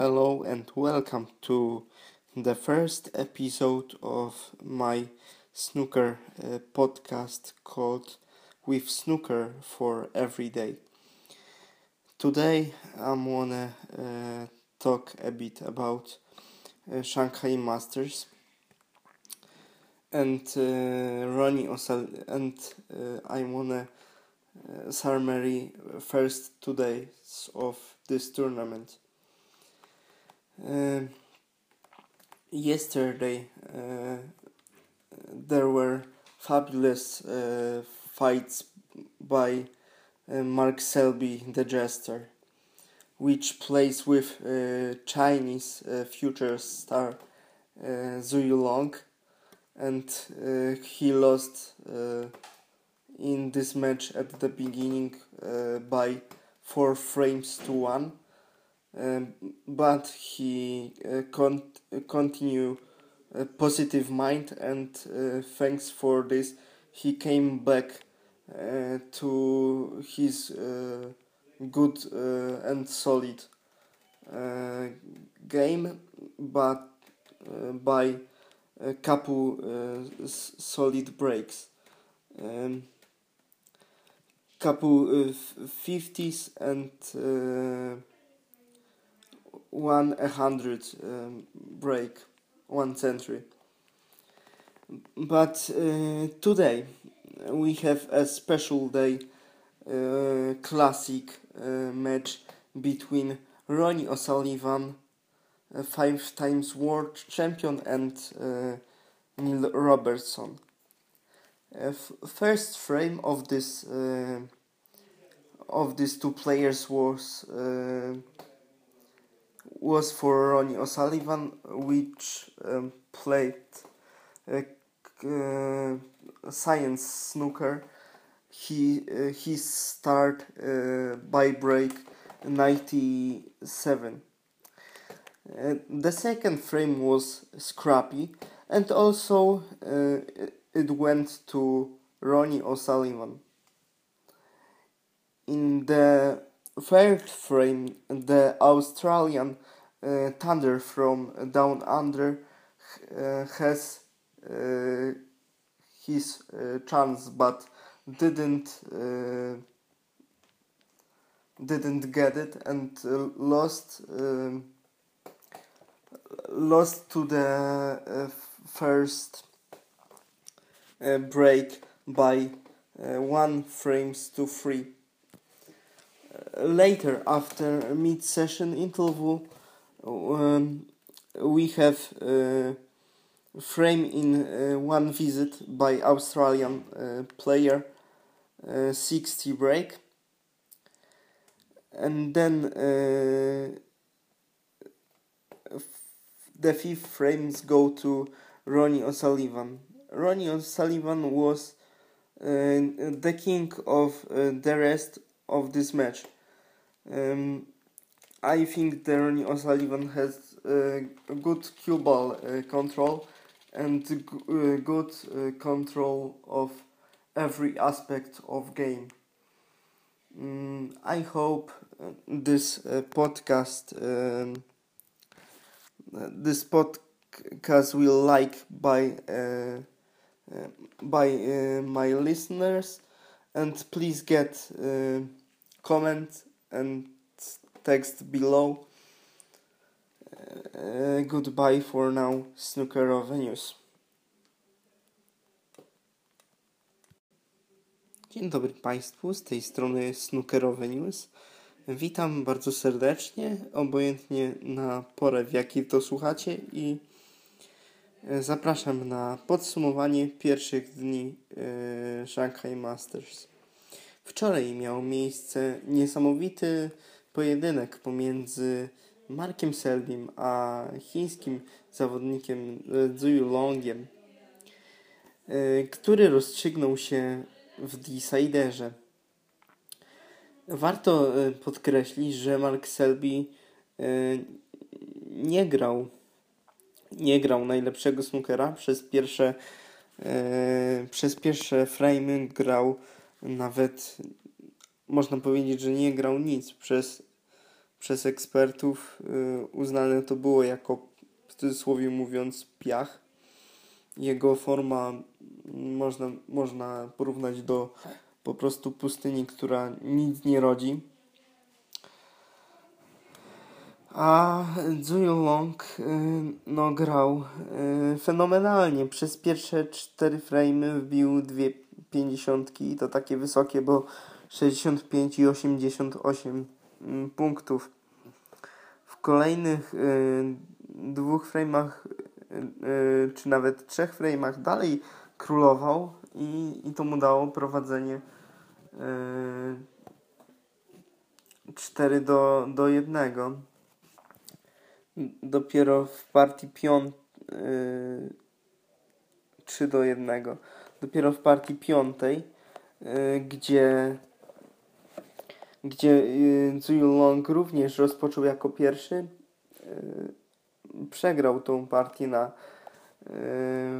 Hello and welcome to the first episode of my snooker uh, podcast called With Snooker for Every Day. Today I'm gonna uh, talk a bit about uh, Shanghai Masters and uh, Ronnie O'Sullivan and uh, I wanna uh, summary first two days of this tournament. Uh, yesterday uh, there were fabulous uh, fights by uh, Mark Selby, the jester, which plays with uh, Chinese uh, future star uh, Zhu Long, and he lost in this match at the beginning by four frames to one um, but he uh, con- continue a positive mind and uh, thanks for this he came back uh, to his uh, good uh, and solid uh, game but by a couple s- solid breaks. Um, couple 50s and one hundred um, break, one century. But uh, today we have a special day, uh, classic uh, match between Ronnie O'Sullivan, a five times world champion, and uh, Neil Robertson. first frame of this uh, of these two players was uh, was for Ronnie O'Sullivan, which um, played uh, science snooker. He uh, he start uh, by break ninety seven. Uh, the second frame was scrappy, and also uh, it went to Ronnie O'Sullivan. In the third frame, the Australian uh, Thunder from Down Under uh, has uh, his uh, chance, but didn't uh, didn't get it and uh, lost um, lost to the first break by one frames to three later after mid-session interval um, we have a frame in uh, one visit by Australian uh, player uh, 60 break and then uh, the fifth frames go to Ronnie O'Sullivan. Ronnie O'Sullivan was uh, the king of uh, the rest of this match. Um, I think Ronnie O'Sullivan has uh, good cue ball uh, control and uh, good uh, control of every aspect of game. Mm, I hope uh, this uh, podcast um, this podcast will like by by my listeners and please get comment and text below. Uh, goodbye for now, snookerowe news. Dzień dobry Państwu, z tej strony snookerowe news. Witam bardzo serdecznie, obojętnie na porę, w jakiej to słuchacie i e, zapraszam na podsumowanie pierwszych dni e, Shanghai Masters. Wczoraj miał miejsce niesamowity pojedynek pomiędzy Markiem Selbim a chińskim zawodnikiem Zhu Longiem, e, który rozstrzygnął się w Deciderze. Warto e, podkreślić, że Mark Selby nie grał nie grał najlepszego snookera przez pierwsze przez pierwsze frame grał nawet można powiedzieć, że nie grał nic przez przez ekspertów y, uznane to było jako, w cudzysłowie mówiąc, piach. Jego forma można, można porównać do po prostu pustyni, która nic nie rodzi. A Zuyu Long y, no, grał y, fenomenalnie. Przez pierwsze cztery frame wbił dwie pięćdziesiątki, to takie wysokie, bo 65 i 88 mm, punktów. W kolejnych y, dwóch frame'ach, czy nawet trzech frame'ach dalej królował i, i to mu dało prowadzenie 4 do, do 1 dopiero w partii piąt yy, 3 do 1 dopiero w partii piątej yy, gdzie gdzie yy, Zuyu Long również rozpoczął jako pierwszy yy, przegrał tą partię na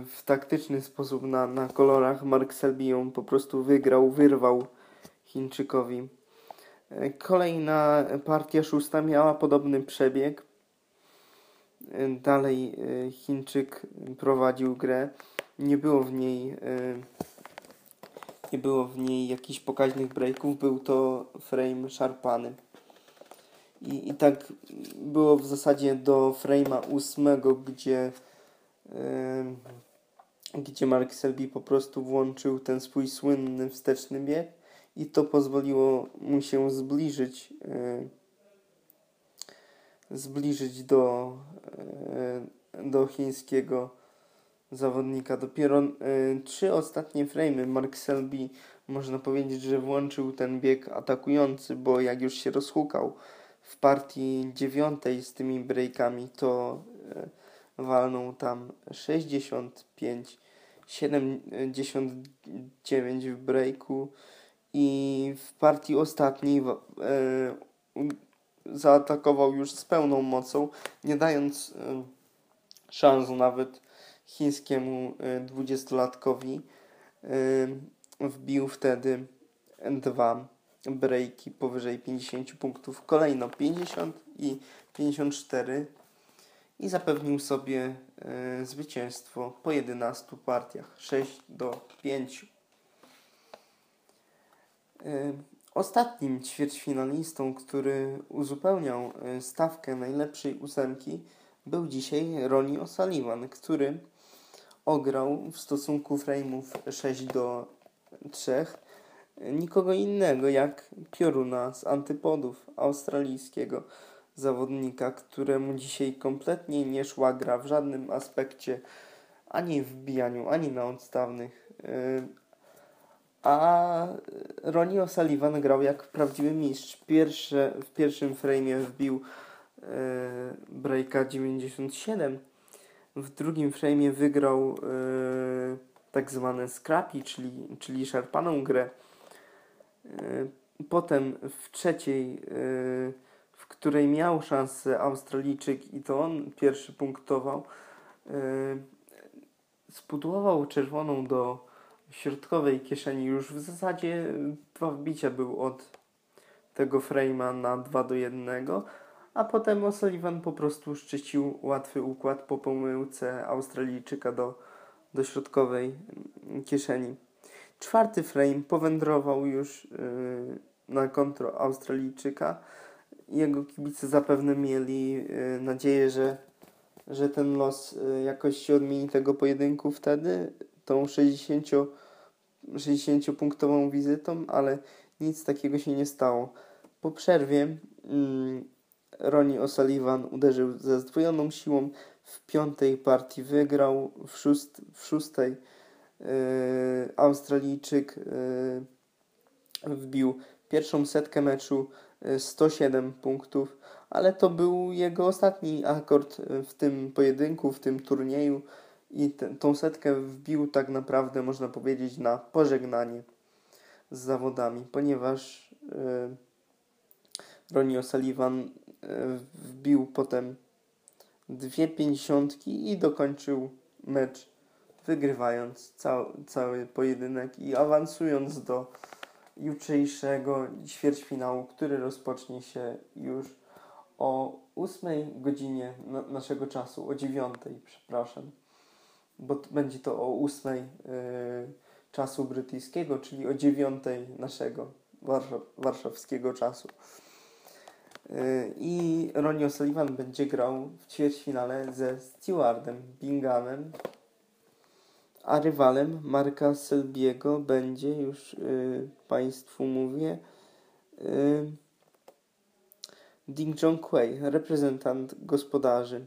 w taktyczny sposób na, na kolorach Mark Selby ją po prostu wygrał, wyrwał Chińczykowi. Kolejna partia szósta miała podobny przebieg. Dalej Chińczyk prowadził grę. Nie było w niej e, nie było w niej jakichś pokaźnych breaków, był to frame szarpany. I, I tak było w zasadzie do frame'a ósmego, gdzie yy, gdzie Mark Selby po prostu włączył ten swój słynny wsteczny bieg i to pozwoliło mu się zbliżyć yy, zbliżyć do, e, do chińskiego zawodnika. Dopiero e, trzy ostatnie frame'y Mark Selby można powiedzieć, że włączył ten bieg atakujący, bo jak już się rozhukał w partii dziewiątej z tymi breakami, to e, walnął tam 65, 79 w breaku i w partii ostatniej zaatakował już z pełną mocą, nie dając szans nawet chińskiemu dwudziestolatkowi. Wbił wtedy dwa breaki powyżej 50 punktów, kolejno 50 i 54 i zapewnił sobie zwycięstwo po 11 partiach 6 do 5. Ostatnim ćwierćfinalistą, który uzupełniał stawkę najlepszej ósemki, był dzisiaj Ronnie O'Sullivan, który ograł w stosunku frame'ów 6 do 3 nikogo innego jak Pioruna z Antypodów, australijskiego zawodnika, któremu dzisiaj kompletnie nie szła gra w żadnym aspekcie, ani w bijaniu, ani na odstawnych. E, a Ronnie O'Sullivan grał jak prawdziwy mistrz. Pierwsze, w pierwszym frame'ie wbił e, breaka 97. W drugim frame'ie wygrał e, tak zwane scrappy, czyli, czyli szarpaną grę. E, potem w trzeciej, e, w której miał szansę Australijczyk i to on pierwszy punktował, e, spudłował czerwoną do środkowej kieszeni już w zasadzie dwa wbicia był od tego frame'a na 2 do 1, a potem O'Sullivan po prostu szczycił łatwy układ po pomyłce Australijczyka do, do środkowej kieszeni. Czwarty frame powędrował już yy, na kontro Australijczyka. Jego kibice zapewne mieli yy, nadzieję, że, że ten los yy, jakoś się odmieni tego pojedynku wtedy tą 60, 60-punktową wizytą, ale nic takiego się nie stało. Po przerwie mm, Ronnie O'Sullivan uderzył ze zdwojoną siłą. W piątej partii wygrał, w, szóst, w szóstej yy, Australijczyk yy, wbił pierwszą setkę meczu 107 yy, punktów, ale to był jego ostatni akord w tym pojedynku, w tym turnieju i tą setkę wbił tak naprawdę, można powiedzieć, na pożegnanie z zawodami, ponieważ Ronnie O'Sullivan yy, wbił potem dwie pięćdziesiątki i dokończył mecz wygrywając cał, cały pojedynek i awansując do jutrzejszego ćwierćfinału, który rozpocznie się już o 8 godzinie na, naszego czasu, o 9, przepraszam, bo będzie to o 8 y, czasu brytyjskiego, czyli o 9 naszego warszaw, warszawskiego czasu. Y, I Ronnie O'Sullivan będzie grał w ćwierćfinale ze Stewardem Binghamem, a rywalem Marka Selbiego będzie, już y, Państwu mówię, y, Ding Jong reprezentant gospodarzy.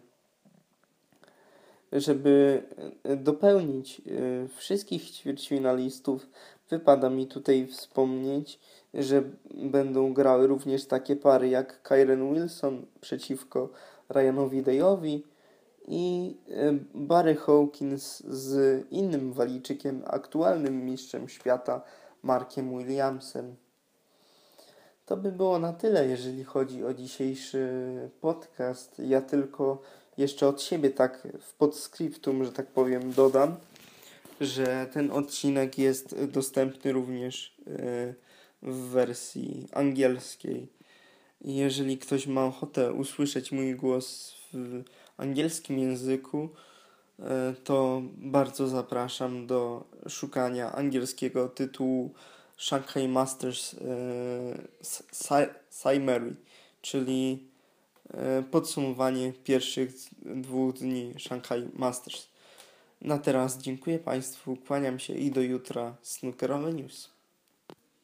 Żeby y, dopełnić y, wszystkich ćwierćfinalistów, wypada mi tutaj wspomnieć, że będą grały również takie pary jak Kyren Wilson przeciwko Ryanowi Dayowi i y, Barry Hawkins z innym Walijczykiem, aktualnym mistrzem świata Markiem Williamsem. To by było na tyle, jeżeli chodzi o dzisiejszy podcast. Ja tylko jeszcze od siebie tak w podscriptum, że tak powiem, dodam, że ten odcinek jest dostępny również y, w wersji angielskiej. Jeżeli ktoś ma ochotę usłyszeć mój głos w angielskim języku, y, to bardzo zapraszam do szukania angielskiego tytułu Shanghai Masters Summary, czyli podsumowanie pierwszych dwóch dni Shanghai Masters. Na teraz dziękuję Państwu, kłaniam się i do jutra. Snookerowe News.